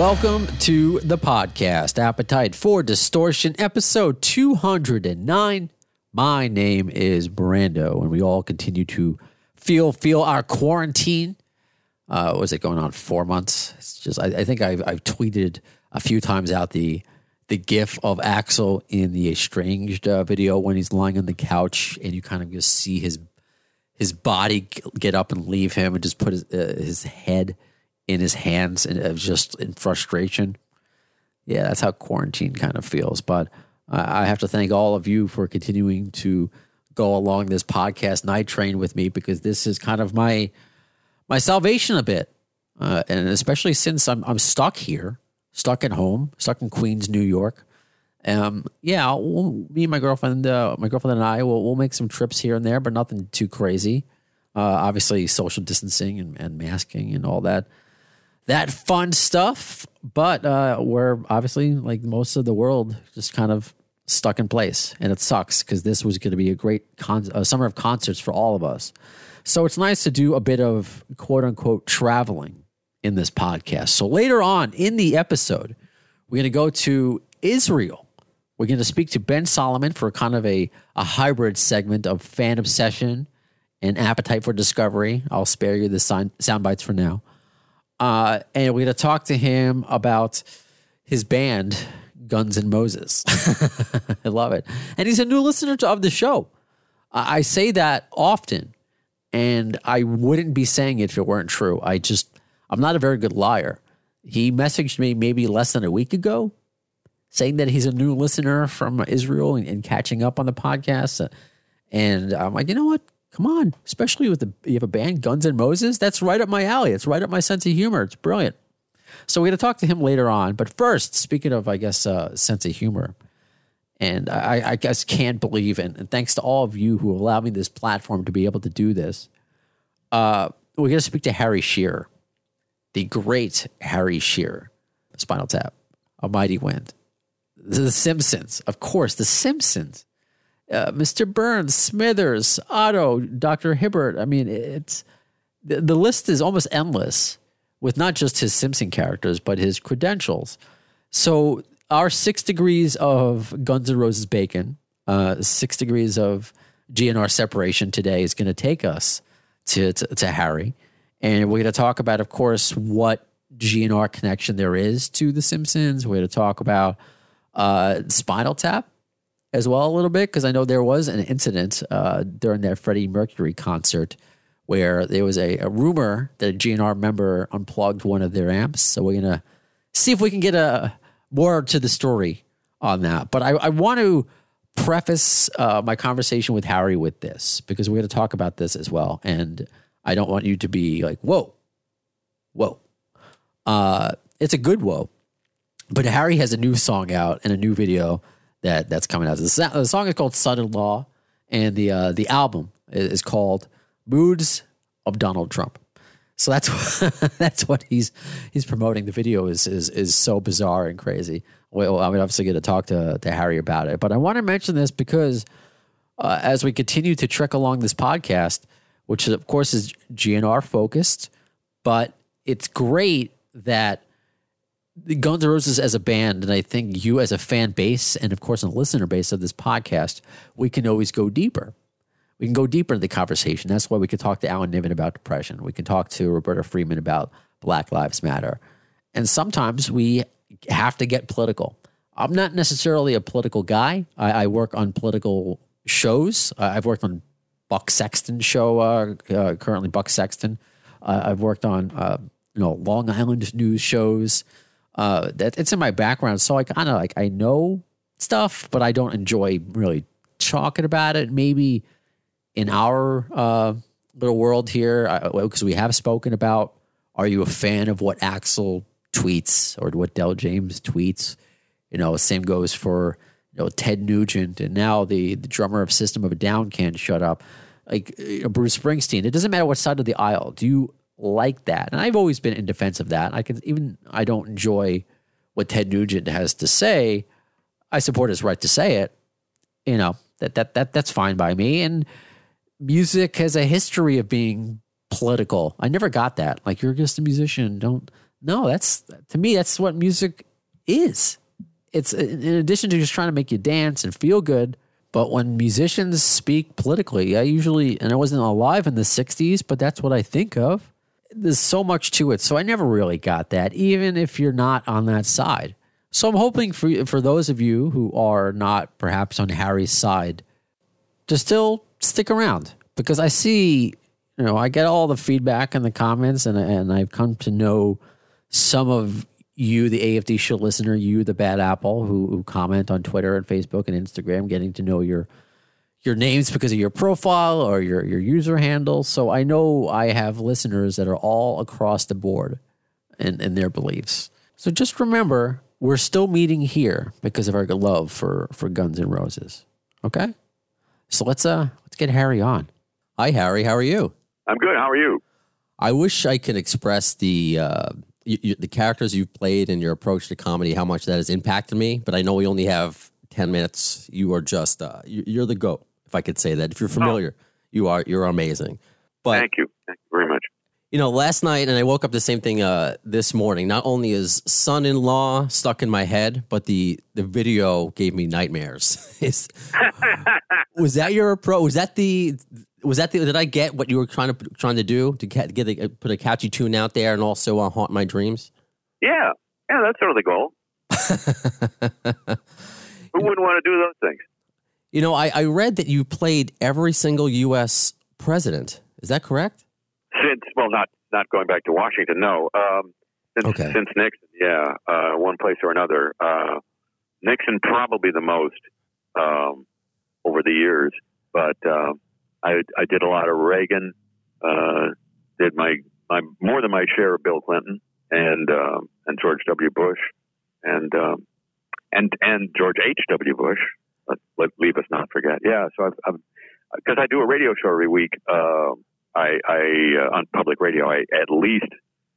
Welcome to the podcast, Appetite for Distortion, episode 209. My name is Brando, and we all continue to feel feel our quarantine. Uh, was it going on four months? It's just I, I think I've, I've tweeted a few times out the the gif of Axl in the estranged uh, video when he's lying on the couch, and you kind of just see his his body get up and leave him, and just put his, uh, his head in his hands and uh, just in frustration. Yeah, that's how quarantine kind of feels. But I I have to thank all of you for continuing to go along this podcast night train with me because this is kind of my my salvation a bit, uh, and especially since I'm I'm stuck here, stuck at home, stuck in Queens, New York. Um, yeah, we'll, me and my girlfriend, uh, my girlfriend and I, will we'll make some trips here and there, but nothing too crazy. Uh, obviously, social distancing and, and masking and all that that fun stuff. But uh, we're obviously like most of the world, just kind of stuck in place, and it sucks because this was going to be a great con- a summer of concerts for all of us. So it's nice to do a bit of quote unquote traveling in this podcast. So later on in the episode, we're going to go to Israel. We're going to speak to Ben Solomon for kind of a, a hybrid segment of fan obsession and appetite for discovery. I'll spare you the sound, sound bites for now. Uh, and we're going to talk to him about his band, Guns and Moses. I love it. And he's a new listener to, of the show. I I say that often, and I wouldn't be saying it if it weren't true. I just, I'm not a very good liar. He messaged me maybe less than a week ago saying that he's a new listener from Israel and, and catching up on the podcast. And I'm like, you know what? Come on, especially with the you have a band, Guns and Moses. That's right up my alley. It's right up my sense of humor. It's brilliant. So we're going to talk to him later on. But first, speaking of, I guess, uh, sense of humor, and I, I guess can't believe, and, and thanks to all of you who allow me this platform to be able to do this, uh, we're going to speak to Harry Shearer, the great Harry Shearer, Spinal Tap, A Mighty Wind, The Simpsons, of course, The Simpsons uh, Mr. Burns, Smithers, Otto, Dr. Hibbert. I mean, it's the, the list is almost endless with not just his Simpson characters, but his credentials. So, our six degrees of Guns N' Roses bacon, uh, six degrees of GNR separation today is going to take us to, to, to Harry. And we're going to talk about, of course, what GNR connection there is to The Simpsons. We're going to talk about uh, Spinal Tap as well a little bit because I know there was an incident uh, during that Freddie Mercury concert where there was a, a rumor that a GNR member unplugged one of their amps. So we're gonna see if we can get a more to the story on that. But I, I want to preface uh, my conversation with Harry with this because we're going to talk about this as well, and I don't want you to be like, "Whoa, whoa." Uh, it's a good whoa, but Harry has a new song out and a new video that that's coming out. The, song is called "Son in Law," and the uh, the album is called "Moods of Donald Trump." So that's that's what he's he's promoting. The video is is is so bizarre and crazy. Well, I'm obviously going to talk to to Harry about it, but I want to mention this because uh, as we continue to trek along this podcast, which of course is GNR focused, but it's great that Guns N' Roses as a band, and I think you as a fan base, and of course a listener base of this podcast, we can always go deeper. We can go deeper in the conversation. That's why we could talk to Alan Niven about depression. We can talk to Roberta Freeman about Black Lives Matter. And sometimes we have to get political. I'm not necessarily a political guy. I, I work on political shows. I- I've worked on Buck Sexton show, uh, uh, currently Buck Sexton. Uh, I've worked on uh, you know Long Island news shows. Uh, that it's in my background, so I kind of like I know stuff, but I don't enjoy really talking about it. Maybe in our uh, little world here because we have spoken about. Are you a fan of what Axl tweets or what Del James tweets? You know, same goes for you know Ted Nugent, and now the the drummer of System of a Down can't shut up. Like you know, Bruce Springsteen. It doesn't matter what side of the aisle. Do you like that? And I've always been in defense of that. I can even I don't enjoy what Ted Nugent has to say. I support his right to say it. You know that that that that's fine by me. And music has a history of being political. I never got that. Like you're just a musician. Don't no. That's to me. That's what music is it's in addition to just trying to make you dance and feel good. But when musicians speak politically, I usually, and I wasn't alive in the 60s, but that's what I think of. There's so much to it. So I never really got that, even if you're not on that side. So I'm hoping for, for those of you who are not perhaps on Harry's side to still stick around because I see, you know, I get all the feedback in the comments and, and I've come to know some of you, the AFD show listener, you, the bad apple, who, who comment on Twitter and Facebook and Instagram, getting to know your your names because of your profile or your your user handle. So I know I have listeners that are all across the board in, in their beliefs. So just remember, we're still meeting here because of our love for for Guns N' Roses. Okay, so let's uh let's get Harry on. Hi, Harry. How are you? I'm good. How are you? I wish I could express the uh, you, you, the characters you've played and your approach to comedy, how much that has impacted me. But I know we only have ten minutes. You are just uh, you, are the goat, if I could say that. If you're familiar, oh. you are you're amazing. But thank you, thank you very much. You know, last night, and I woke up the same thing uh, this morning. Not only is son-in-law stuck in my head, but the the video gave me nightmares. was that your approach? Was that the was that the, did I get what you were trying to trying to do to get, get a, put a catchy tune out there and also uh, haunt my dreams? Yeah, yeah, that's sort of the goal. Who wouldn't want to do those things? You know, I, I read that you played every single U.S. president. Is that correct? Since well, not not going back to Washington, no. Um, since, okay. since Nixon, yeah, uh, one place or another. Uh, Nixon probably the most um, over the years, but. Uh, I, I did a lot of Reagan, uh, did my, my more than my share of Bill Clinton and uh, and George W. Bush and um, and and George H. W. Bush. Let, let leave us not forget. Yeah, so I've because I do a radio show every week. Uh, I, I uh, on public radio. I at least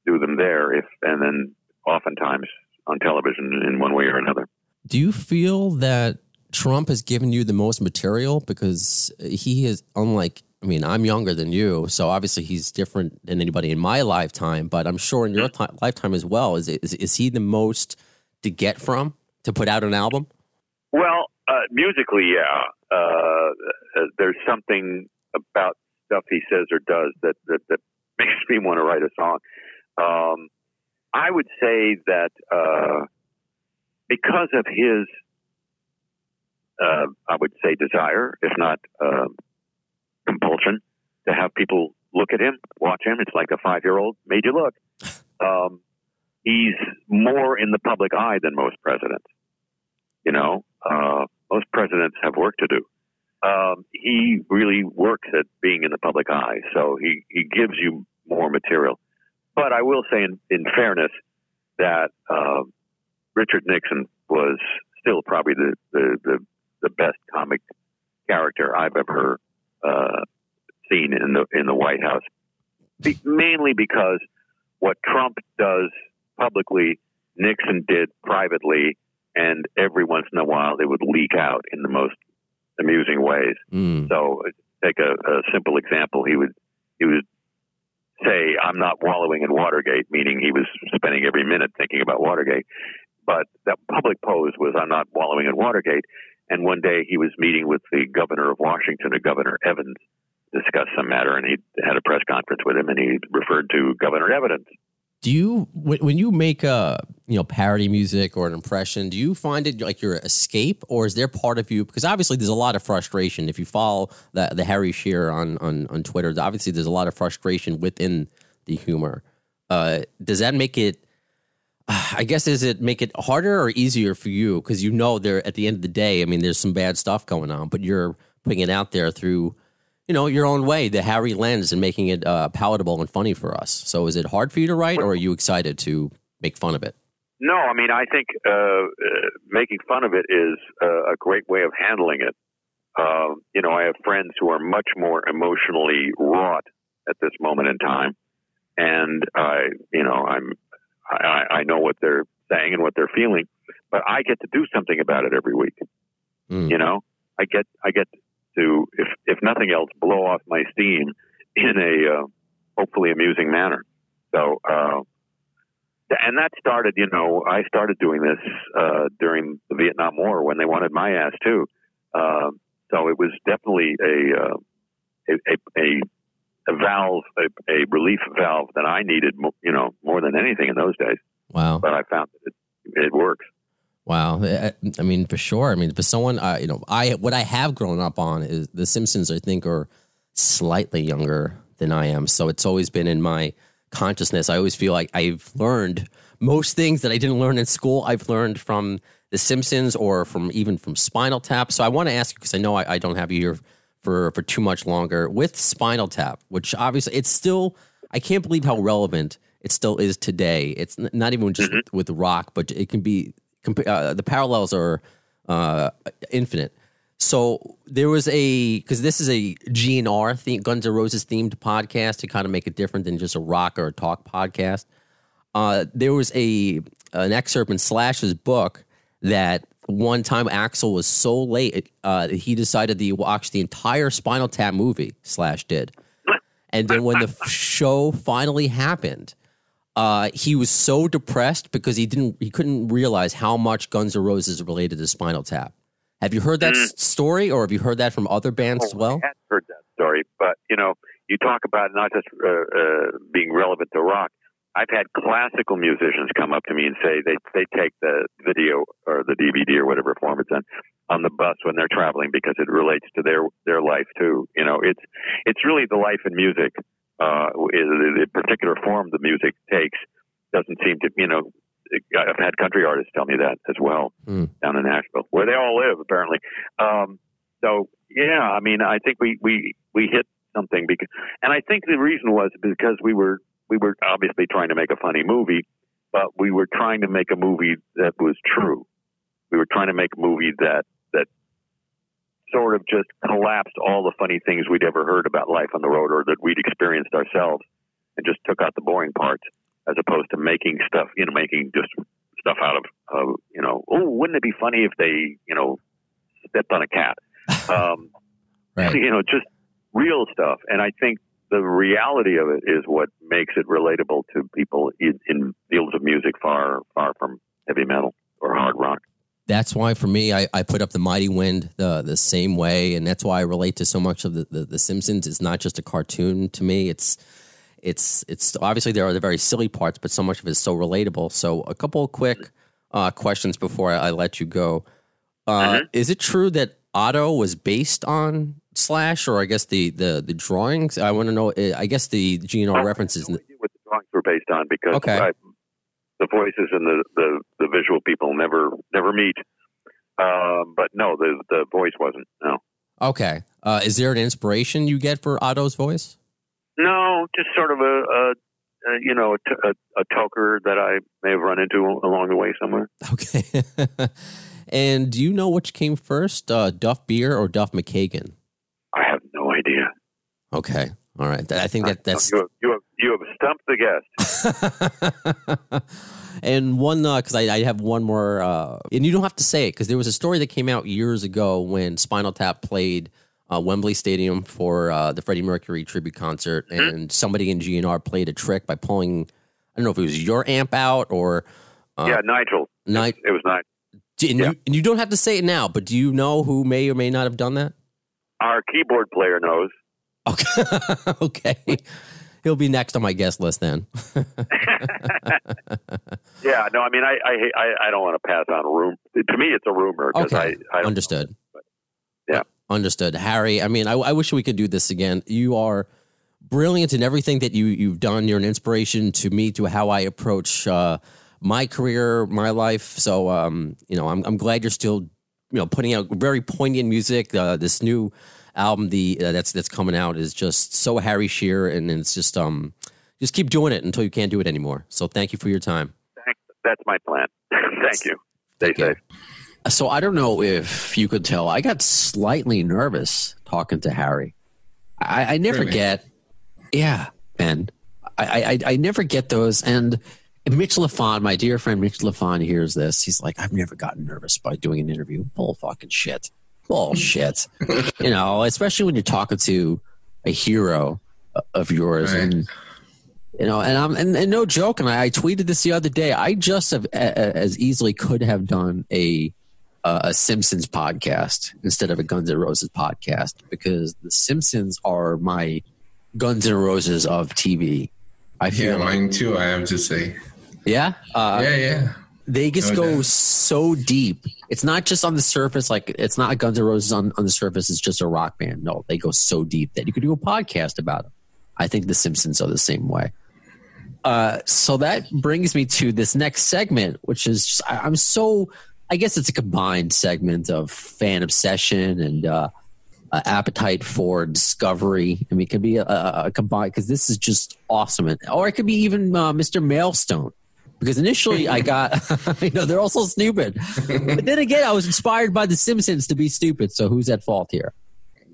do them there, if and then oftentimes on television in one way or another. Do you feel that Trump has given you the most material because he is unlike I mean, I'm younger than you, so obviously he's different than anybody in my lifetime. But I'm sure in your t- lifetime as well, is, is is he the most to get from to put out an album? Well, musically, yeah. Uh, there's something about stuff he says or does that that, that makes me want to write a song. Um, I would say that uh, because of his uh, I would say, desire, if not uh, compulsion, to have people look at him, watch him. It's like a five year old made you look. Um, he's more in the public eye than most presidents. You know, uh, most presidents have work to do. Um, he really works at being in the public eye, so he, he gives you more material. But I will say, in, in fairness, that uh, Richard Nixon was still probably the, the, the the best comic character I've ever uh, seen in the in the White House. Be, mainly because what Trump does publicly, Nixon did privately, and every once in a while they would leak out in the most amusing ways. Mm. So, take a, a simple example. He would he would say, "I'm not wallowing in Watergate," meaning he was spending every minute thinking about Watergate. But that public pose was, "I'm not wallowing in Watergate." And one day he was meeting with the governor of Washington, Governor Evans, discuss some matter, and he had a press conference with him, and he referred to Governor Evans. Do you, when you make a you know parody music or an impression, do you find it like your escape, or is there part of you? Because obviously there's a lot of frustration if you follow the the Harry Shearer on on on Twitter. Obviously there's a lot of frustration within the humor. Uh, does that make it I guess does it make it harder or easier for you because you know there at the end of the day, I mean, there's some bad stuff going on, but you're putting it out there through you know, your own way, the Harry lens, and making it uh, palatable and funny for us. So, is it hard for you to write, or are you excited to make fun of it? No, I mean, I think uh, uh, making fun of it is uh, a great way of handling it. Uh, you know, I have friends who are much more emotionally wrought at this moment in time, and I, you know, I'm, I, I know what they're saying and what they're feeling, but I get to do something about it every week. Mm. You know, I get, I get to, if if nothing else, blow off my steam in a uh, hopefully amusing manner. So. Uh, and that started, you know, I started doing this uh, during the Vietnam War when they wanted my ass too. Uh, so it was definitely a uh, a, a, a valve, a, a relief valve that I needed, you know, more than anything in those days. Wow. But I found that it, it works. Wow. I I mean, for sure. I mean, for someone, uh, you know, I what I have grown up on is The Simpsons. I think are slightly younger than I am, so it's always been in my consciousness. I always feel like I've learned most things that I didn't learn in school. I've learned from The Simpsons or from even from Spinal Tap. So I want to ask you because I know I, I don't have you here for for too much longer with Spinal Tap, which obviously it's still. I can't believe how relevant it still is today. It's not even just with, with rock, but it can be. Uh, the parallels are uh, infinite. So there was a because this is a GNR theme, Guns N' Roses themed podcast to kind of make it different than just a rock or a talk podcast. Uh, there was a an excerpt in Slash's book that one time Axl was so late uh, he decided to watch the entire Spinal Tap movie. Slash did, and then when the show finally happened, uh, he was so depressed because he didn't he couldn't realize how much Guns N' Roses related to Spinal Tap. Have you heard that s- story, or have you heard that from other bands as well? I had heard that story, but you know, you talk about not just uh, uh, being relevant to rock. I've had classical musicians come up to me and say they they take the video or the DVD or whatever form it's in on the bus when they're traveling because it relates to their their life too. You know, it's it's really the life in music. Uh, is the particular form the music takes doesn't seem to you know. I've had country artists tell me that as well Hmm. down in Nashville, where they all live apparently. Um, so yeah, I mean, I think we we we hit something because, and I think the reason was because we were we were obviously trying to make a funny movie, but we were trying to make a movie that was true. We were trying to make a movie that sort of just collapsed all the funny things we'd ever heard about life on the road or that we'd experienced ourselves, and just took out the boring parts, as opposed to making stuff, you know, making just stuff out of, of you know, oh, wouldn't it be funny if they, you know, stepped on a cat? Um, Right. you know, just real stuff. And I think the reality of it is what makes it relatable to people in, in fields of music far, far from heavy metal or hard rock. That's why for me I, I put up the mighty wind the the same way and that's why i relate to so much of the, the, the simpsons. It's not just a cartoon to me. It's it's it's obviously there are the very silly parts but so much of it is so relatable. So a couple of quick uh, questions before I, I let you go. Uh, is it true that otto was based on slash or i guess the the, the drawings? I want to know uh, i guess the gnr references what the drawings were based on because Okay. I, the voices and the, the, the visual people never never meet. Um, but no, the the voice wasn't. No, okay uh, is there an inspiration you get for otto's voice no, just sort of a, a, a you know a, t- a, a talker that I may have run into along the way somewhere. Okay. and do you know which came first, uh, Duff Beer or Duff McKagan? I have no idea. Okay. All right. I think that that's. you have, you have you have stumped the guest. and one, because I, I have one more, uh, and you don't have to say it, because there was a story that came out years ago when Spinal Tap played uh, Wembley Stadium for uh, the Freddie Mercury tribute concert, and somebody in GNR played a trick by pulling, I don't know if it was your amp out or. Uh, yeah, Nigel. Ni- It was Nigel. and, yeah. you, and you don't have to say it now, but do you know who may or may not have done that? Our keyboard player knows. Okay. okay. He'll be next on my guest list then. Yeah, no, I mean, I I I, I don't want to pass on a rumor. To me, it's a rumor Okay. I, I Understood. Yeah. Understood. Harry, I mean, I, I wish we could do this again. You are brilliant in everything that you, you've done. You're an inspiration to me, to how I approach uh, my career, my life. So, um, you know, I'm, I'm glad you're still, you know, putting out very poignant music. Uh, this new album the uh, that's that's coming out is just so Harry Shearer, and it's just um just keep doing it until you can't do it anymore. So thank you for your time. Thanks. That's my plan. Thank you. Stay Take care. safe. So I don't know if you could tell. I got slightly nervous talking to Harry. I, I never Really? get, yeah, Ben. I, I I never get those. And Mitch LaFon, my dear friend Mitch LaFon, hears this. He's like, I've never gotten nervous by doing an interview. Bull fucking shit. Bullshit. you know, especially when you're talking to a hero of yours Right. and you know, and I'm and, and no joke. And I, I tweeted this the other day. I just have a, as easily could have done a uh, a Simpsons podcast instead of a Guns N' Roses podcast because the Simpsons are my Guns N' Roses of TV. I Yeah, feel like, mine too. I have to say. yeah, uh, yeah, yeah. They just No go doubt. so deep. It's not just on the surface, like it's not Guns N' Roses on, on the surface. It's just a rock band. No, they go so deep that you could do a podcast about them. I think the Simpsons are the same way. Uh, so that brings me to this next segment, which is just, I, I'm so. I guess it's a combined segment of fan obsession and uh, uh, appetite for discovery. I mean, it could be a, a, a combined because this is just awesome, and, or it could be even uh, Mr. Mailstone. Because initially I got, you know, they're all so stupid, but then again, I was inspired by The Simpsons to be stupid. So who's at fault here?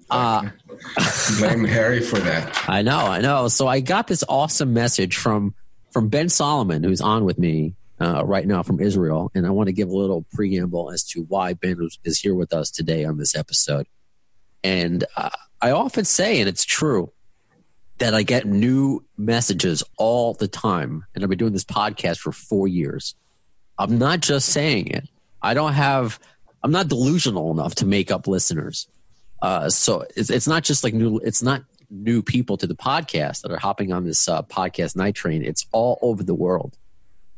Uh, Blame Harry for that. I know, I know. So I got this awesome message from from Ben Solomon, who's on with me uh, right now from Israel, and I want to give a little preamble as to why Ben is here with us today on this episode. And uh, I often say, and it's true, that I get new messages all the time, and I've been doing this podcast for four years. I'm not just saying it. I don't have. I'm not delusional enough to make up listeners. Uh, so it's, it's not just like new. It's not new people to the podcast that are hopping on this uh, podcast night train. It's all over the world,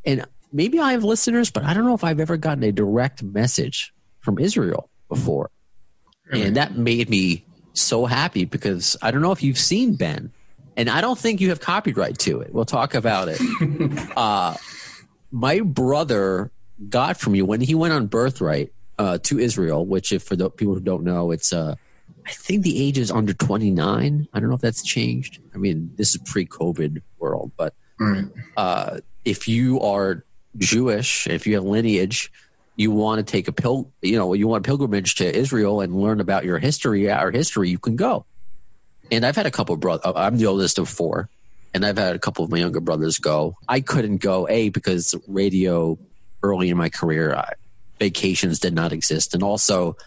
and maybe I have listeners, but I don't know if I've ever gotten a direct message from Israel before, and that made me so happy because I don't know if you've seen Ben, and I don't think you have copyright to it. We'll talk about it. uh, my brother got from you when he went on birthright uh, to Israel, which, if for the people who don't know, it's uh, I think the age is under 29. I don't know if that's changed. I mean, this is pre-COVID world, but uh, if you are Jewish, if you have lineage, you want to take a pil, you know, you want a pilgrimage to Israel and learn about your history, our history, you can go. And I've had a couple of brothers. Uh, I'm the oldest of four, and I've had a couple of my younger brothers go. I couldn't go a because radio early in my career, I, vacations did not exist, and also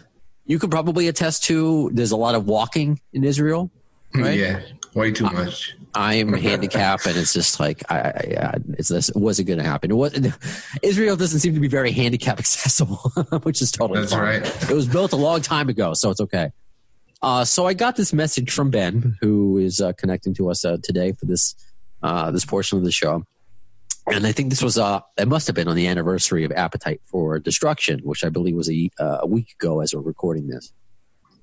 you could probably attest to there's a lot of walking in Israel. Right. Yeah, way too much. I'm handicapped, and it's just like I, I it's this it wasn't going to happen. It was Israel doesn't seem to be very handicap accessible, which is totally That's fine. right. It was built a long time ago, so it's okay. Uh, so I got this message from Ben, who is uh, connecting to us uh, today for this uh, this portion of the show, and I think this was uh, it must have been on the anniversary of Appetite for Destruction, which I believe was a uh, a week ago as we're recording this.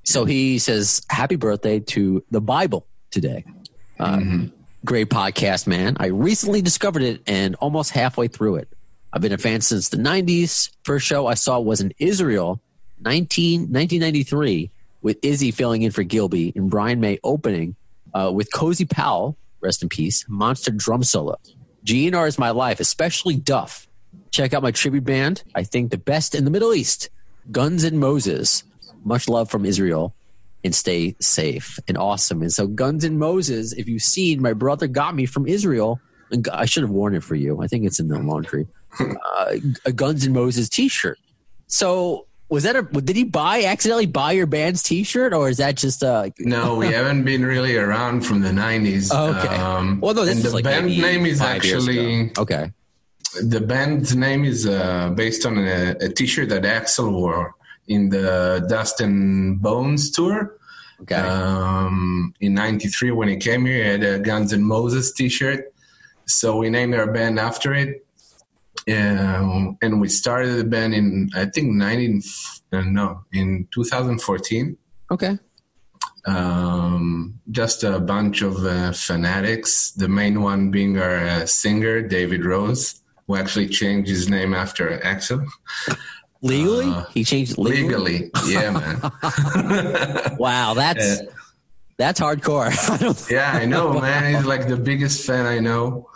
So he says, "Happy birthday to the Bible today." Uh, Great podcast, man. I recently discovered it and almost halfway through it. I've been a fan since the 90s. First show I saw was in Israel, 19, 1993, with Izzy filling in for Gilby and Brian May opening uh, with Cozy Powell, rest in peace, monster drum solo. GNR is my life, especially Duff. Check out my tribute band. I think the best in the Middle East, Guns and Moses. Much love from Israel and stay safe and awesome. And so, Guns and Moses, if you've seen, my brother got me from Israel. And I should have worn it for you. I think it's in the laundry. Uh, a Guns and Moses T-shirt. So, was that a? Did he buy accidentally buy your band's T-shirt, or is that just uh? No, we haven't been really around from the 90s. Oh, okay. Um, well, no, this and the like band name is actually okay. the band's name is uh, based on a, a T-shirt that Axl wore in the Dust and Bones tour. Okay. Um, in '93, when he came here, he had a Guns and Moses T-shirt, so we named our band after it. Um, and we started the band in I think 19 uh, no in 2014. okay. Um, just a bunch of uh, fanatics. The main one being our uh, singer David Rose, who actually changed his name after Axl. Legally, Uh, he changed it legally. legally. Yeah, man. Wow, that's Uh, that's hardcore. I yeah, I know, man. He's like the biggest fan I know.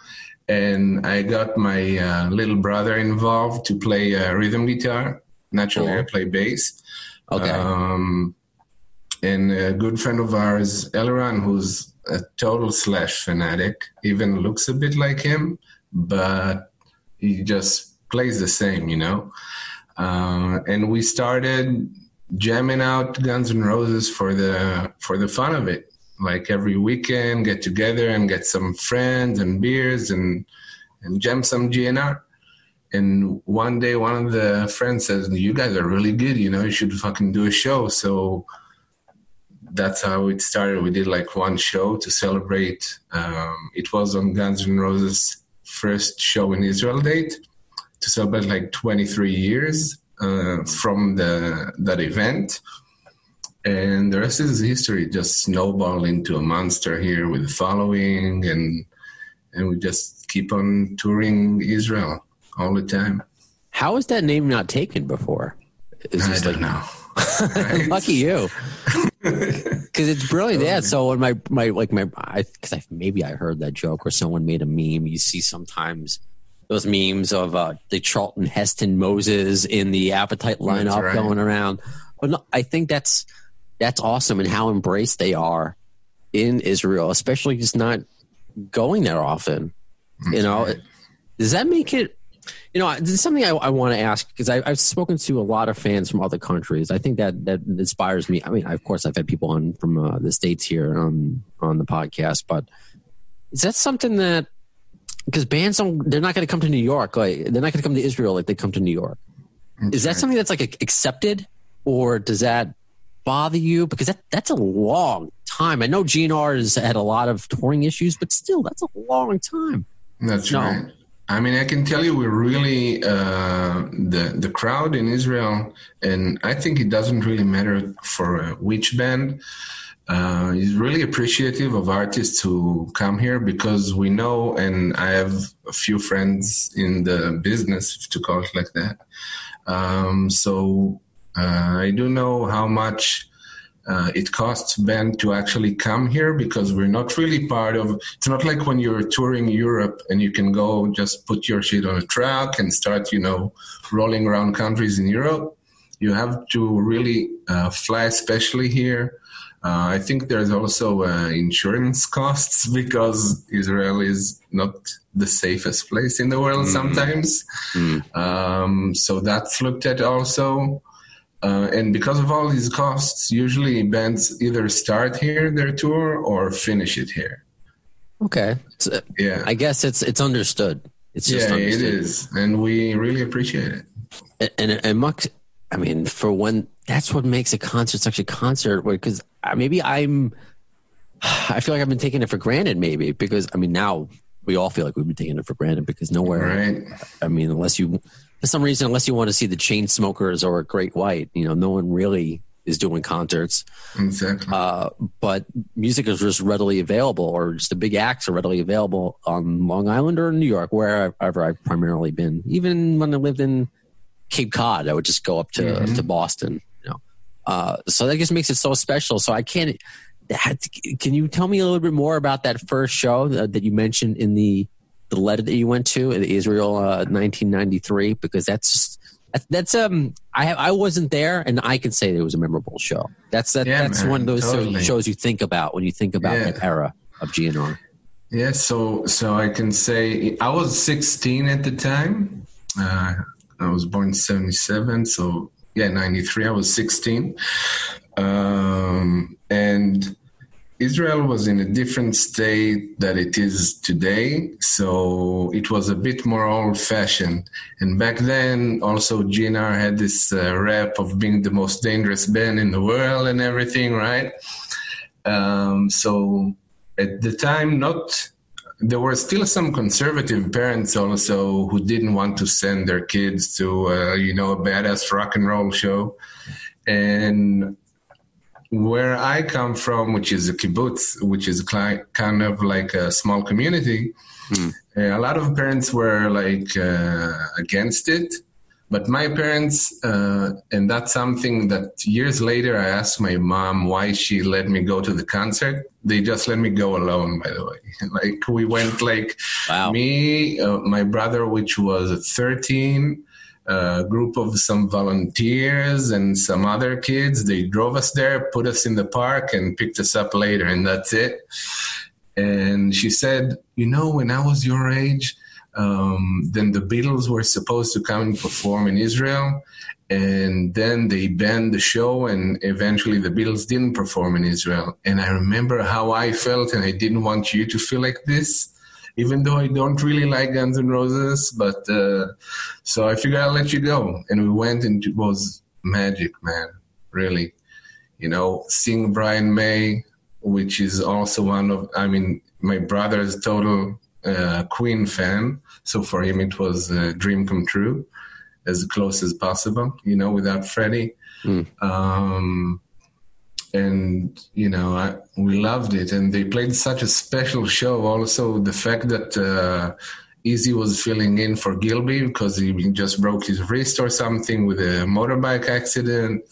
And I got my uh, little brother involved to play uh, rhythm guitar. Naturally, Cool. I play bass. Okay. Um, and a good friend of ours, Elran, who's a total Slash fanatic, even looks a bit like him, but he just plays the same, you know. Uh, and we started jamming out Guns N' Roses for the for the fun of it. Like every weekend, get together and get some friends and beers and and jam some GNR. And one day, one of the friends says, "You guys are really good. You know, you should fucking do a show." So that's how it started. We did like one show to celebrate. Um, it was on Guns N' Roses' first show in Israel date to celebrate like 23 years uh, from the that event. And the rest is history. Just snowballed into a monster here with a following, and and we just keep on touring Israel all the time. How is that name not taken before? It's I just don't like know. lucky you, because it's brilliant. Yeah. So when my my like my I because I maybe I heard that joke or someone made a meme. You see sometimes those memes of uh, the Charlton Heston Moses in the Appetite lineup right. going around. But no, I think that's that's awesome and how embraced they are in Israel, especially just not going there often. you know, does that make it? You know, this is something I, I want to ask because I've spoken to a lot of fans from other countries. I think that that inspires me. I mean, of course, I've had people on from uh, the states here on on the podcast, but is that something that because bands don't they're not going to come to New York like they're not going to come to Israel like they come to New York. Is that something that's like accepted, or does that bother you? Because that that's a long time. I know GNR has had a lot of touring issues, but still, that's a long time. That's No. right. I mean, I can tell you, we're really uh, the the crowd in Israel, and I think it doesn't really matter for uh, which band. Uh, is really appreciative of artists who come here because we know, and I have a few friends in the business, to call it like that. Um, so I do know how much uh, it costs Ben to actually come here because we're not really part of it's not like when you're touring europe and you can go just put your shit on a truck and start you know rolling around countries in europe. You have to really uh, fly especially here. Uh, i think there's also uh, insurance costs because israel is not the safest place in the world sometimes. Um, so that's looked at also uh, and because of all these costs, usually bands either start here their tour or finish it here. Okay, uh, Yeah, I guess it's it's understood. It's just yeah, it understood. is, and we really appreciate it. And, and and Mux, I mean, for when that's what makes a concert such a concert. Because maybe I'm, I feel like I've been taking it for granted. Maybe because I mean now we all feel like we've been taking it for granted because nowhere. Right? I mean, unless you, for some reason, unless you want to see the Chainsmokers or Great White, you know, no one really is doing concerts. Exactly. Uh, but music is just readily available, or just the big acts are readily available on Long Island or in New York, wherever I've primarily been. Even when I lived in Cape Cod, I would just go up to to Boston. You know, uh, so that just makes it so special. So I can't. That, can you tell me a little bit more about that first show that, that you mentioned in the the letter that you went to in Israel, uh, 1993? Because that's just, that's, that's um I I wasn't there, and I can say it was a memorable show. That's that, Yeah, that's man, one of those totally. shows you think about when you think about Yeah. that era of GNR. Yeah, so so I can say I was 16 at the time. Uh, I was born 77, so yeah, 93. I was 16, um, and Israel was in a different state that it is today. So it was a bit more old-fashioned. And back then, also GNR had this uh, rep of being the most dangerous band in the world and everything, right? Um, so at the time, not there were still some conservative parents also who didn't want to send their kids to uh, you know a badass rock and roll show and where i come from which is a kibbutz which is kind of like a small community uh, a lot of parents were like uh, against it But my parents, uh, and that's something that years later I asked my mom why she let me go to the concert. They just let me go alone, by the way. like we went like Wow. me, uh, my brother, which was 13, a group of some volunteers and some other kids. They drove us there, put us in the park, and picked us up later, and that's it. And she said, You know, when I was your age, um, then the Beatles were supposed to come and perform in Israel. And then they banned the show, and eventually the Beatles didn't perform in Israel. And I remember how I felt, and I didn't want you to feel like this even though I don't really like Guns N' Roses. But uh, so I figured I'll let you go, and we went, and it was magic, man. Really, you know, seeing Brian May, which is also one of, I mean, my brother is a total uh, Queen fan, so for him it was a dream come true, as close as possible, you know, without Freddie. Um, and you know I, we loved it. And they played such a special show also the fact that uh, Izzy was filling in for gilby because he just broke his wrist or something with a motorbike accident.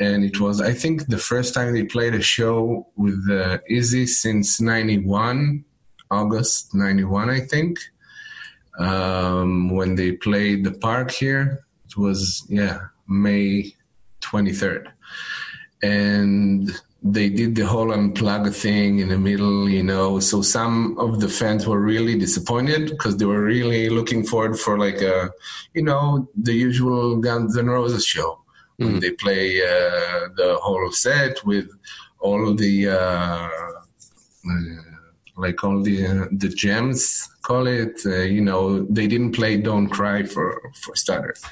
And it was i think the first time they played a show with uh, Izzy since 91 august 91 i think. Um, when they played the park here it was yeah may 23rd and they did the whole unplug thing in the middle, you know. So some of the fans were really disappointed because they were really looking forward for like a, you know, the usual Guns N' Roses show when they play uh, the whole set with all the uh, uh, like all the uh, the gems, call it. Uh, you know, they didn't play "Don't Cry" for for starters.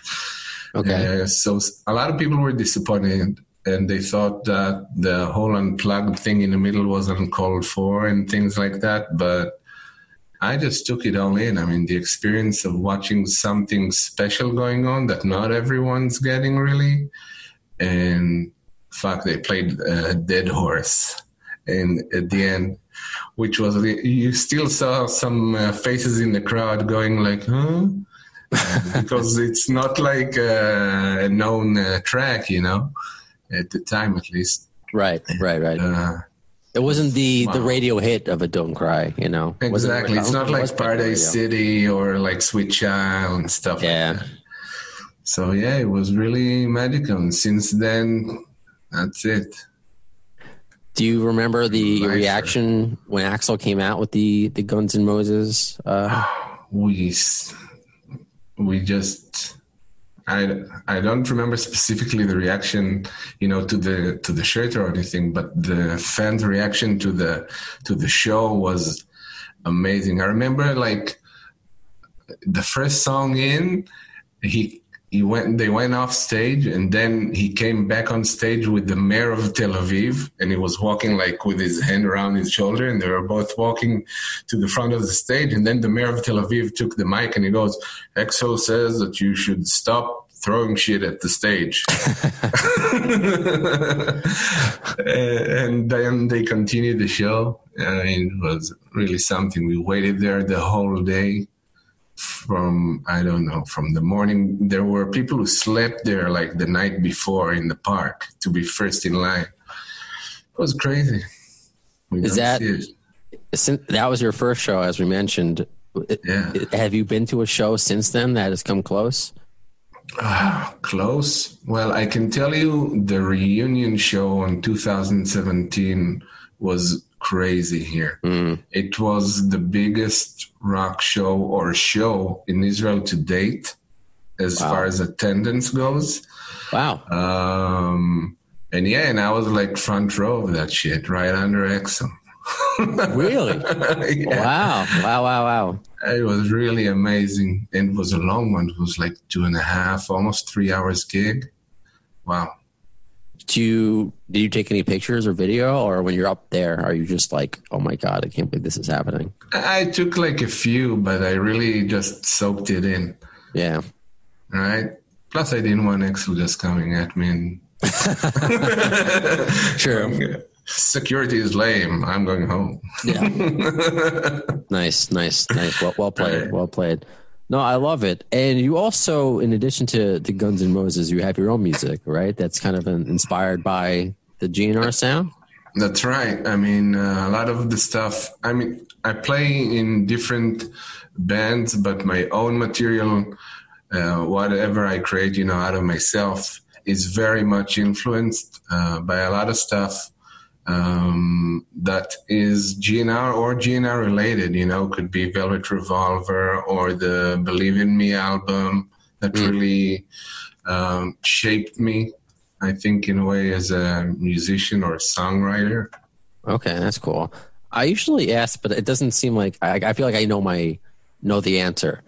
Okay. Uh, so a lot of people were disappointed and they thought that the whole unplugged thing in the middle was uncalled for and things like that. But I just took it all in. I mean, the experience of watching something special going on that not everyone's getting really. And fuck, they played uh, Dead Horse. And at the end, which was, you still saw some uh, faces in the crowd going like, huh? because it's not like a known uh, track, you know, at the time at least. Right, right, right. Uh, it wasn't the the radio hit of a "Don't Cry," you know. Exactly. It's don't it like Paradise. City or like Sweet Child and stuff Yeah. like that. So yeah, it was really magical. And since then, that's it. Do you remember the reaction when Axl came out with the the Guns N' Roses? Uh, we we just I I don't remember specifically the reaction, you know, to the to the shirt or anything, but the fans' reaction to the to the show was amazing. I remember like the first song in, he he went they went off stage and then he came back on stage with the mayor of Tel Aviv and he was walking like with his hand around his shoulder and they were both walking to the front of the stage and then the mayor of Tel Aviv took the mic and he goes Axl says that you should stop throwing shit at the stage. And then they continued the show. Uh, it was really something. We waited there the whole day from I don't know from the morning. There were people who slept there like the night before in the park to be first in line. It was crazy. We Is that- since that was your first show, as we mentioned. Yeah. Have you been to a show since then that has come close? Ah, close? Well, I can tell you the reunion show in 2017 was crazy here. It was the biggest rock show or show in Israel to date as Wow. far as attendance goes. Wow. Um, and yeah, and I was like front row of that shit, right under Axl. Really? yeah, Wow. Wow. Wow. Wow. it was really amazing, and it was a long one. It was like two and a half, almost three hours gig. Wow. Do you did you take any pictures or video, or when you're up there, are you just like, oh my god, I can't believe this is happening? I took like a few, but I really just soaked it in. Yeah. Right. Plus, I didn't want Axl just coming at me and True. security is lame. I'm going home. Yeah. nice. Nice. Nice. Well, well played. Well played. No, I love it. And you also, in addition to, to Guns N' Roses, you have your own music, right? That's kind of inspired by the GNR sound. That's right. I mean, uh, a lot of the stuff. I mean, I play in different bands, but my own material, uh, whatever I create, you know, out of myself, is very much influenced uh, by a lot of stuff um, that is GNR or GNR related. You know, could be Velvet Revolver or the Believe in Me album that mm. really um, shaped me. I think in a way as a musician or a songwriter. Okay, that's cool. I usually ask, but it doesn't seem like I, I feel like I know my know the answer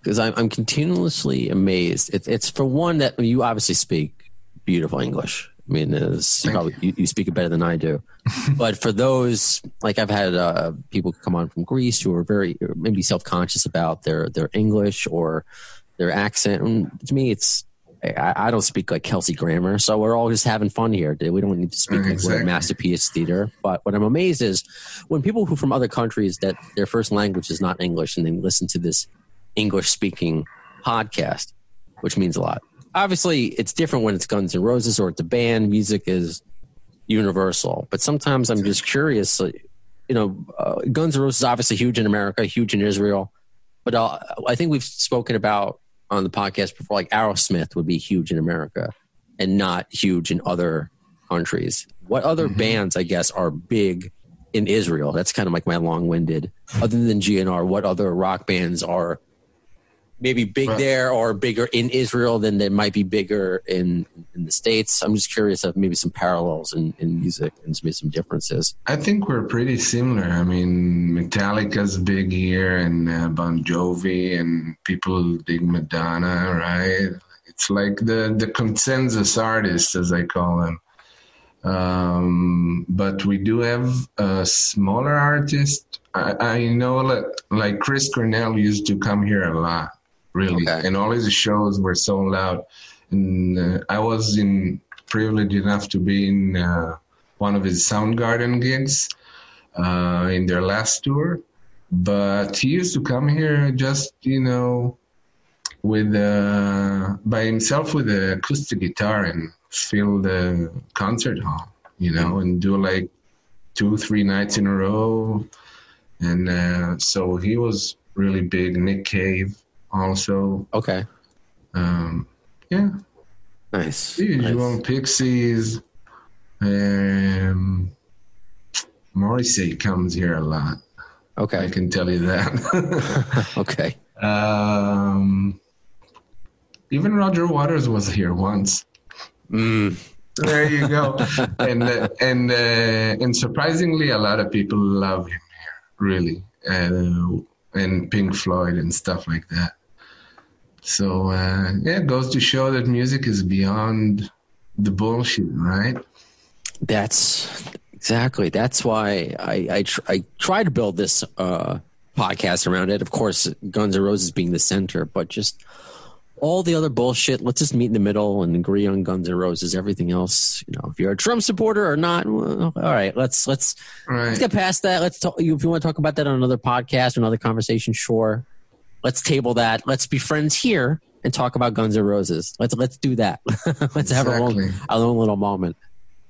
because I'm, I'm continuously amazed. It, it's for one that you obviously speak beautiful English. I mean, you, probably, you. You, speak it better than I do. but for those, like I've had uh, people come on from Greece who are very maybe self conscious about their their English or their accent. And to me, it's I, I, don't speak like Kelsey Grammer, so we're all just having fun here. We don't need to speak exactly. like masterpiece theater. But what I'm amazed is when people who from other countries that their first language is not English and they listen to this English speaking podcast, which means a lot obviously it's different when it's Guns N' Roses or it's a band. Music is universal, but sometimes I'm just curious. You know, uh, Guns N' Roses is obviously huge in America, huge in Israel, but uh, I think we've spoken about on the podcast before. Like Aerosmith would be huge in America and not huge in other countries. What other mm-hmm. bands, I guess, are big in Israel? That's kind of like my long-winded. Other than GNR, what other rock bands are maybe big right. there or bigger in Israel than they might be bigger in in the states. I'm just curious of maybe some parallels in, in music and maybe some differences. I think we're pretty similar. I mean, Metallica's big here, and uh, Bon Jovi, and people dig Madonna, right? It's like the the consensus artists, as I call them. Um, but we do have a smaller artist. I, I know, like, like Chris Cornell used to come here a lot really. Okay. And all his shows were sold out. And uh, I was in privileged enough to be in uh, one of his Soundgarden gigs uh, in their last tour. But he used to come here just, you know, with uh, by himself with an acoustic guitar and fill the concert hall, you know, and do like two, three nights in a row. And uh, so he was really big. Nick Cave, also. Okay. Um, yeah. Nice. Usual nice. Pixies. Um, Morrissey comes here a lot. Okay. I can tell you that. okay. Um, even Roger Waters was here once. Mm. There you go. and uh, and uh, and surprisingly, a lot of people love him here. Really, uh, and Pink Floyd and stuff like that. So uh, yeah, it goes to show that music is beyond the bullshit, right? That's exactly. That's why I I, tr- I try to build this uh, podcast around it. Of course, Guns N' Roses being the center, but just all the other bullshit. Let's just meet in the middle and agree on Guns N' Roses. Everything else, you know, if you're a Trump supporter or not, well, all right, let's let's right. let's get past that. Let's talk. If you want to talk about that on another podcast or another conversation, sure let's table that. Let's be friends here and talk about Guns N' Roses. Let's let's do that. let's exactly. have our own, our own little moment.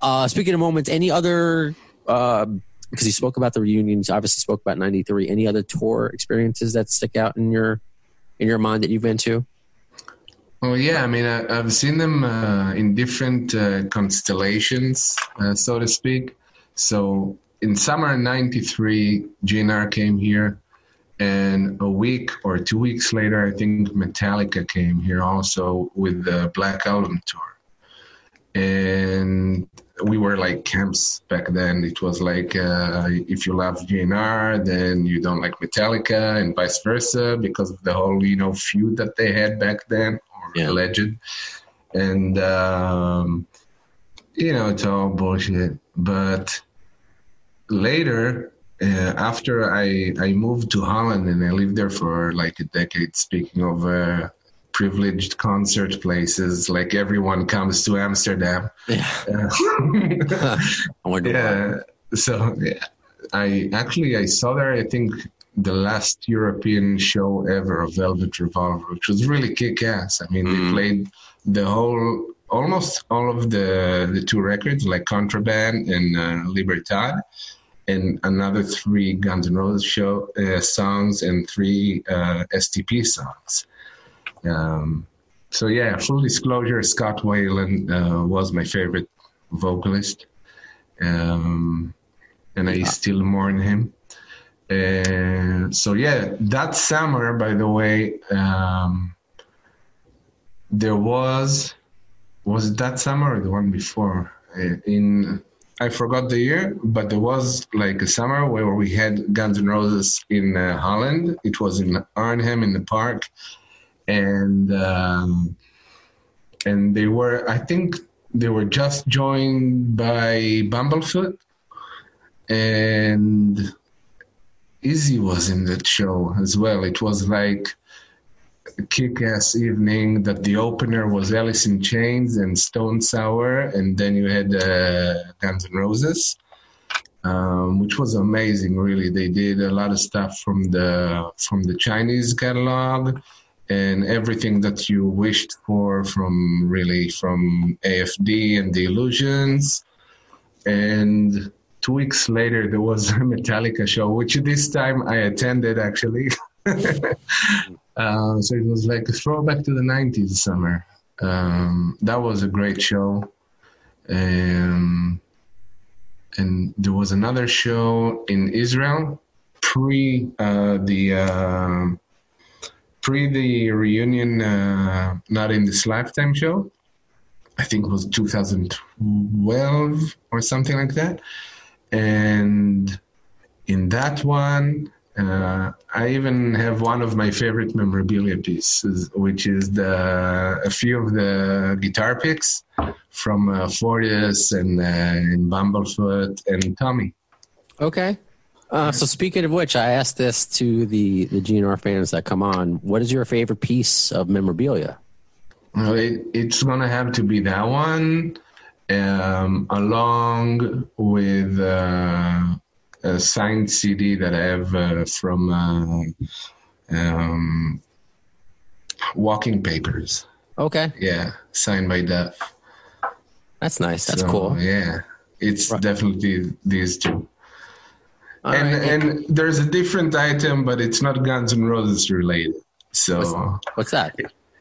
Uh, speaking of moments, any other? Uh, because you spoke about the reunions, obviously spoke about '93. Any other tour experiences that stick out in your in your mind that you've been to? Well, yeah, I mean, I, have seen them uh, in different uh, constellations, uh, so to speak. So in summer '93, GNR came here and a week or two weeks later, I think Metallica came here also with the Black Album tour. And we were like camps back then. It was like uh, if you love GNR, then you don't like Metallica, and vice versa, because of the whole you know feud that they had back then, or yeah. alleged. And um, you know it's all bullshit. But later, uh, after I, I moved to Holland and I lived there for like a decade, speaking of uh, privileged concert places, like everyone comes to Amsterdam. Yeah. Uh, yeah. So yeah, I actually I saw there I think the last European show ever of Velvet Revolver, which was really kick ass. I mean, Mm-hmm. they played the whole, almost all of the the two records, like Contraband and uh, Libertad, and another three Guns N' Roses show uh, songs and three uh, STP songs. Um, so yeah, full disclosure, Scott Weiland uh, was my favorite vocalist, um, and I still mourn him. Uh, so yeah, that summer, by the way, um, there was was it that summer or the one before? Uh, in I forgot the year, but there was like a summer where we had Guns N' Roses in uh, Holland. It was in Arnhem in the park, and um, and they were I think they were just joined by Bumblefoot, and Izzy was in that show as well. It was like kick-ass evening that the opener was Alice in Chains and Stone Sour, and then you had uh, Guns N' Roses, um, which was amazing. Really, they did a lot of stuff from the from the Chinese catalog and everything that you wished for from really from AFD and the Illusions, and two weeks later there was a Metallica show, which this time I attended actually. uh, so it was like a throwback to the '90s summer. Um, that was a great show. Um, and there was another show in Israel pre uh, the uh, pre the reunion, uh, not in this lifetime show. I think it was 2012 or something like that. And in that one, uh, I even have one of my favorite memorabilia pieces, which is the a few of the guitar picks from uh, Fortus and, uh, and Bumblefoot and Tommy. Okay. Uh, so speaking of which, I asked this to the the GNR fans that come on. What is your favorite piece of memorabilia? Well, it, it's gonna have to be that one, um, along with uh, a signed CD that I have uh, from uh, um, Walking Papers. Okay, Yeah, signed by Duff. that's nice. That's So, cool. Yeah, it's Right. definitely these two. All and right. and there's a different item, but it's not Guns N' Roses related. So. What's that?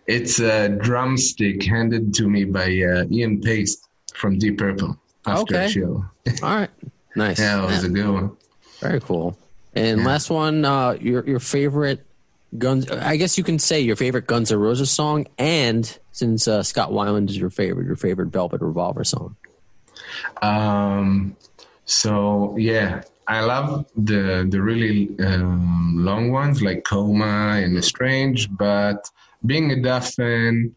It's a drumstick handed to me by uh, Ian Paice from Deep Purple after Okay. a show. All right, nice. Yeah, it was a good one. Very cool. And last one, uh, your your favorite Guns. I guess you can say your favorite Guns N' Roses song, and since uh, Scott Weiland is your favorite, your favorite Velvet Revolver song. Um, so yeah, I love the the really um, long ones like Coma and Estranged, but being a Duff fan,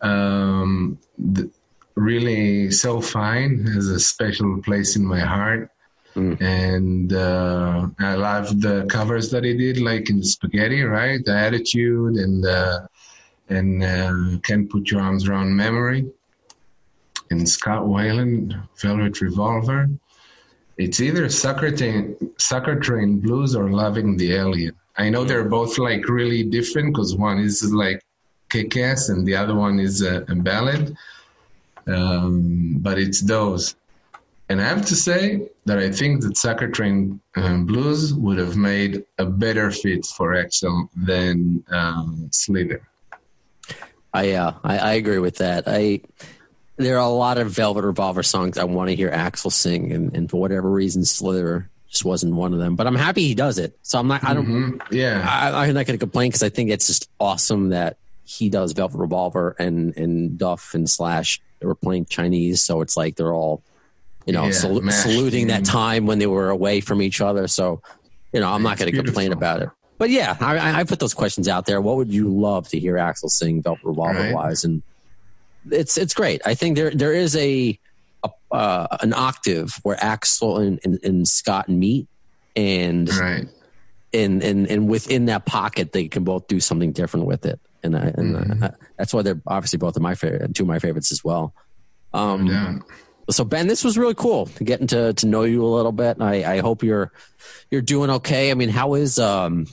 um, the, really so fine has a special place in my heart. And uh, I love the covers that he did, like in Spaghetti, right? The Attitude and uh, and uh, Can't Put Your Arms Around Memory and Scott Weiland, Velvet Revolver. It's either Sucker Train, Sucker Train Blues or Loving the Alien. I know they're both like really different because one is like kick-ass and the other one is a, a ballad. Um, but it's those. And I have to say that I think that Sucker Train um, Blues would have made a better fit for Axl than um, Slither. I, uh, I I agree with that. I there are a lot of Velvet Revolver songs I want to hear Axl sing, and, and for whatever reason, Slither just wasn't one of them. But I'm happy he does it. So I'm not. I don't. Mhm. Yeah. I, I'm not going to complain because I think it's just awesome that he does Velvet Revolver and and Duff and Slash they were playing Chinese, so it's like they're all you know Yeah, mashed saluting that time when they were away from each other. So you know I'm not going to complain about it. But yeah, I- I, I put those questions out there. What would you love to hear Axl sing Velvet Revolver Right. wise? And it's it's great. I think there there is a, a uh, an octave where Axl and, and, and Scott meet, and Right. and and and within that pocket, they can both do something different with it, and I, and Mm-hmm. I, that's why they're obviously both of my favorite, two of my favorites as well. Um, Yeah. so Ben, this was really cool getting to to know you a little bit. I, I hope you're you're doing okay. I mean, how is um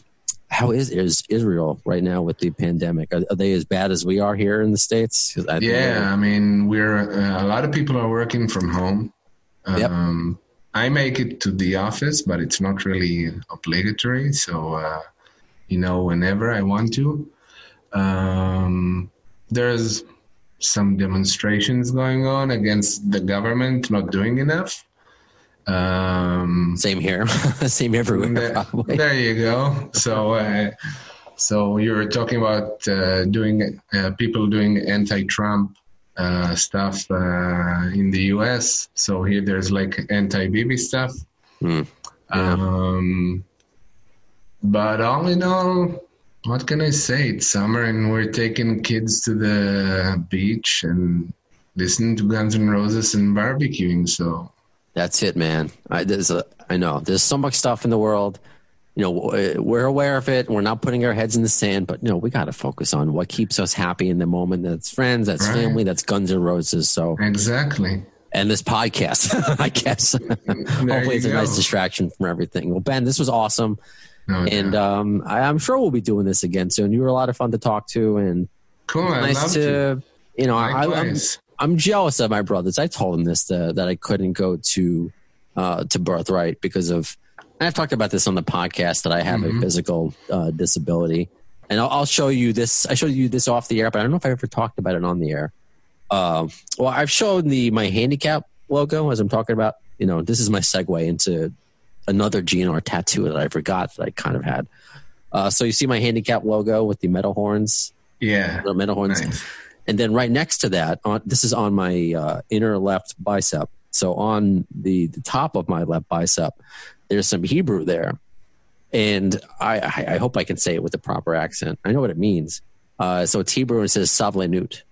how is is Israel right now with the pandemic? Are, are they as bad as we are here in the states? I yeah, I mean, we're uh, a lot of people are working from home. Yep. Um, I make it to the office, but it's not really obligatory. So, uh, you know, whenever I want to. Um, there's some demonstrations going on against the government not doing enough. Um, Same here, same everywhere. there, Probably. there you go. So, uh, so you were talking about uh, doing uh, people doing anti-Trump uh, stuff uh, in the U.S. So here there's like anti-Bibi stuff. Hmm. Yeah. Um, but all in all, what can I say? It's summer and we're taking kids to the beach and listening to Guns N' Roses and barbecuing. So That's it, man. I there's a, I know there's so much stuff in the world. You know, eh, we're aware of it. We're not putting our heads in the sand, but you know, we got to focus on what keeps us happy in the moment. That's friends, that's Right. family, that's Guns N' Roses. So, exactly. and this podcast, I guess. Hopefully, it's a go. nice distraction from everything. Well, Ben, this was awesome, No and um, I, I'm sure we'll be doing this again soon. You were a lot of fun to talk to, and cool. Nice love to, to. you know, I. I'm jealous of my brothers. I told them this uh, that I couldn't go to uh, to birthright because of. And I've talked about this on the podcast that I have a physical uh, disability, and I'll, I'll show you this. I showed you this off the air, but I don't know if I ever talked about it on the air. Uh, well, I've shown the my handicap logo as I'm talking about. You know, this is my segue into another GNR tattoo that I forgot that I kind of had. Uh, so you see my handicap logo with the metal horns, yeah. the metal horns. Nice. And then right next to that, on this is on my uh, inner left bicep. So on the, the top of my left bicep, there's some Hebrew there, and I, I, I hope I can say it with the proper accent. I know what it means. Uh, so it's Hebrew and it says Savlenut.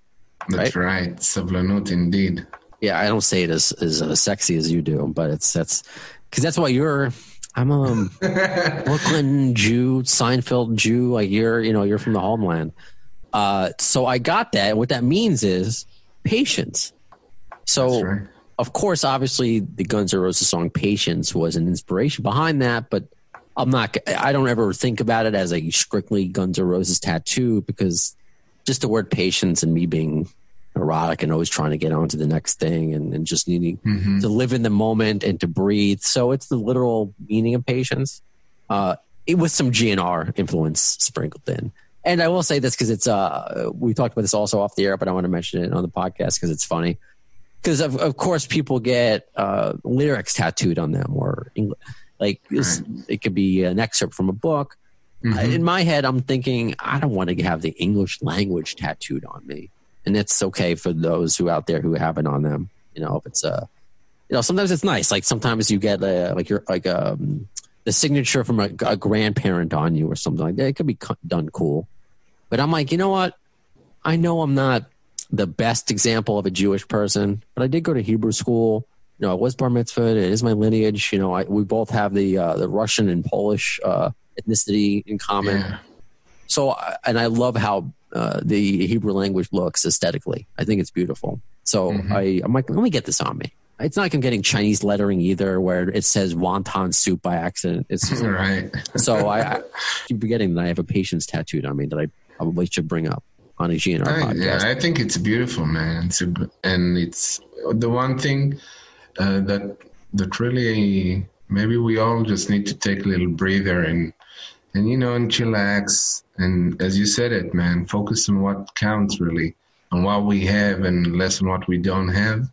That's right. Savlanut indeed. Yeah, I don't say it as as uh, sexy as you do, but it's that's because that's why you're. I'm a Brooklyn Jew, Seinfeld Jew. Like you're, you know, you're from the homeland. Uh, so I got that. What that means is patience. So, right. of course, obviously, the Guns N' Roses song "Patience" was an inspiration behind that, but I'm not. I don't ever think about it as a strictly Guns N' Roses tattoo because just the word patience and me being erotic and always trying to get on to the next thing and, and just needing Mm-hmm. to live in the moment and to breathe. So it's the literal meaning of patience. Uh, it with some GNR influence sprinkled in. And I will say this because it's uh we talked about this also off the air, but I want to mention it on the podcast because it's funny. Because of, of course people get uh, lyrics tattooed on them, or like this, it could be an excerpt from a book. Mm-hmm. In my head, I'm thinking I don't want to have the English language tattooed on me, and it's okay for those who out there who have it on them. You know, if it's a, you know, sometimes it's nice. Like sometimes you get uh, like your like um the signature from a, a grandparent on you or something like that. It could be done cool, but I'm like, you know what? I know I'm not the best example of a Jewish person, but I did go to Hebrew school. You know, I was bar mitzvah. It is my lineage. You know, I, we both have the uh, the Russian and Polish uh, ethnicity in common. Yeah. So, and I love how uh, the Hebrew language looks aesthetically. I think it's beautiful. So I, I'm like, let me get this on me. It's not like I'm getting Chinese lettering either, where it says wonton soup by accident. It's just, Right. so I, I keep forgetting that I have a patience tattooed on me that I probably should bring up on a GNR I, podcast. yeah, I think it's beautiful, man. It's a, and it's the one thing uh, that that really maybe we all just need to take a little breather and and you know and chillax and as you said it, man, focus on what counts really, on what we have and less on what we don't have.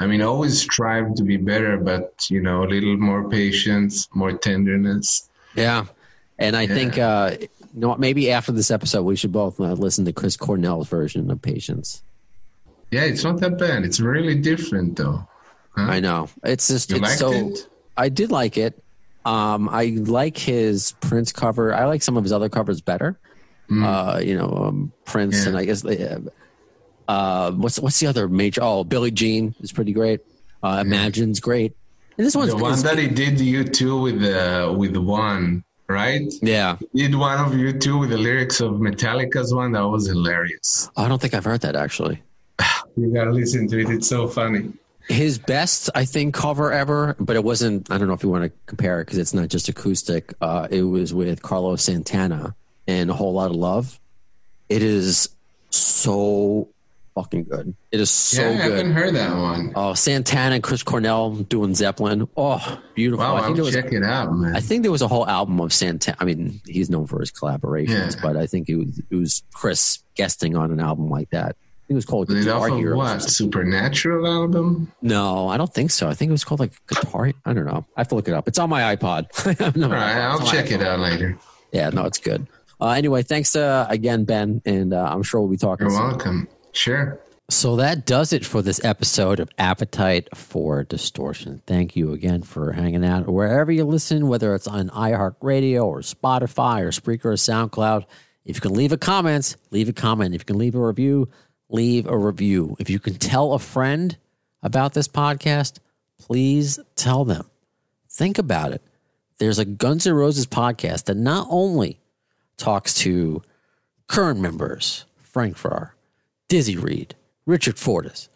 I mean, always strive to be better, but you know, a little more patience, more tenderness. Yeah. And I think, uh, you know maybe after this episode, we should both uh, listen to Chris Cornell's version of Patience. Yeah, it's not that bad. It's really different though. Huh? I know. It's just, You it's so, it? I did like it. Um, I like his Prince cover. I like some of his other covers better. Uh, you know, um, Prince Mm. Yeah. and I guess, uh, uh, what's, what's the other major? Oh, Billie Jean is pretty great. Uh, Imagine's great. And this one's The one that he did U2 with the with one, right? yeah. He did one of U2 with the lyrics of Metallica's one. That was hilarious. I don't think I've heard that actually. You gotta listen to it. It's so funny. His best, I think, cover ever, but it wasn't. I don't know if you want to compare it because it's not just acoustic. Uh, it was with Carlos Santana and a whole lot of love. It is so fucking good. It is so yeah, I good. haven't heard that one. Oh, Santana and Chris Cornell doing Zeppelin. Oh, beautiful. Wow, I I'll think there was. check it out, man. I think there was a whole album of Santana. I mean, he's known for his collaborations, Yeah. but I think it was, it was Chris guesting on an album like that. I think it was called Is it Guitar off of Hero. or what? Supernatural album? No, I don't think so. I think it was called like Guitar. I don't know. I have to look it up. It's on my iPod. No, All right, I'll it's on my check it out later. Yeah, no, it's good. Uh, anyway, thanks uh, again, Ben, and uh, I'm sure we'll be talking. You're soon. welcome. Sure. So that does it for this episode of Appetite for Distortion. Thank you again for hanging out wherever you listen, whether it's on iHeartRadio or Spotify or Spreaker or SoundCloud. If you can leave a comment, leave a comment. If you can leave a review, leave a review. If you can tell a friend about this podcast, please tell them. Think about it. There's a Guns N' Roses podcast that not only talks to current members, Frank Ferrer, Dizzy Reed, Richard Fortus.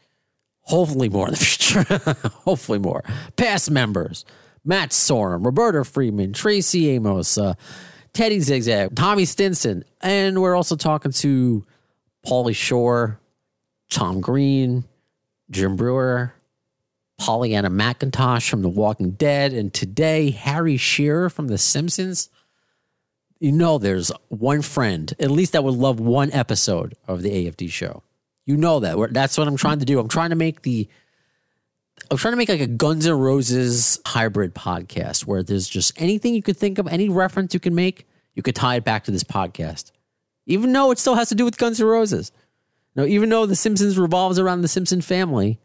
Hopefully more in the future. Hopefully more. Past members. Matt Sorum, Roberta Freeman, Tracy Amos, uh, Teddy Zigzag, Tommy Stinson. And we're also talking to Pauly Shore, Tom Green, Jim Breuer, Pollyanna McIntosh from The Walking Dead, and today Harry Shearer from The Simpsons. You know, there's one friend, at least that would love one episode of the AFD show. You know that. That's what I'm trying to do. I'm trying to make the. I'm trying to make like a Guns N' Roses hybrid podcast where there's just anything you could think of, any reference you can make, you could tie it back to this podcast. Even though it still has to do with Guns N' Roses. No, even though The Simpsons revolves around the Simpson family,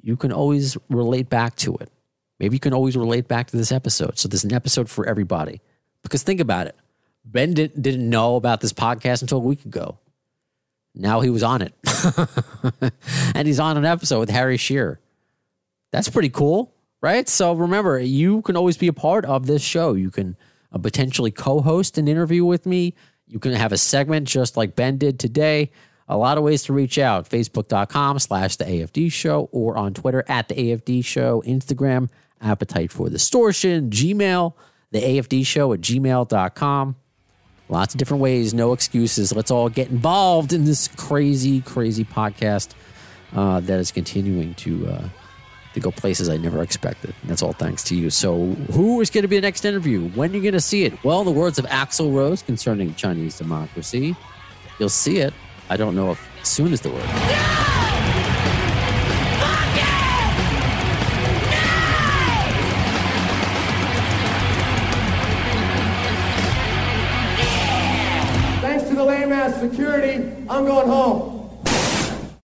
you can always relate back to it. Maybe you can always relate back to this episode. So there's an episode for everybody. Because think about it. Ben didn't, didn't know about this podcast until a week ago. Now he was on it. and he's on an episode with Harry Shearer. That's pretty cool, right? So remember, you can always be a part of this show. You can uh, potentially co host an interview with me. You can have a segment just like Ben did today. A lot of ways to reach out facebook.com slash the AFD show or on Twitter at the AFD show, Instagram, appetite for distortion, Gmail, the AFD show at gmail.com. Lots of different ways, no excuses. Let's all get involved in this crazy, crazy podcast uh, that is continuing to uh, to go places I never expected. And that's all thanks to you. So, who is going to be the next interview? When are you going to see it? Well, the words of Axl Rose concerning Chinese democracy. You'll see it. I don't know if soon is the word. No! Thanks to the lame ass security, I'm going home.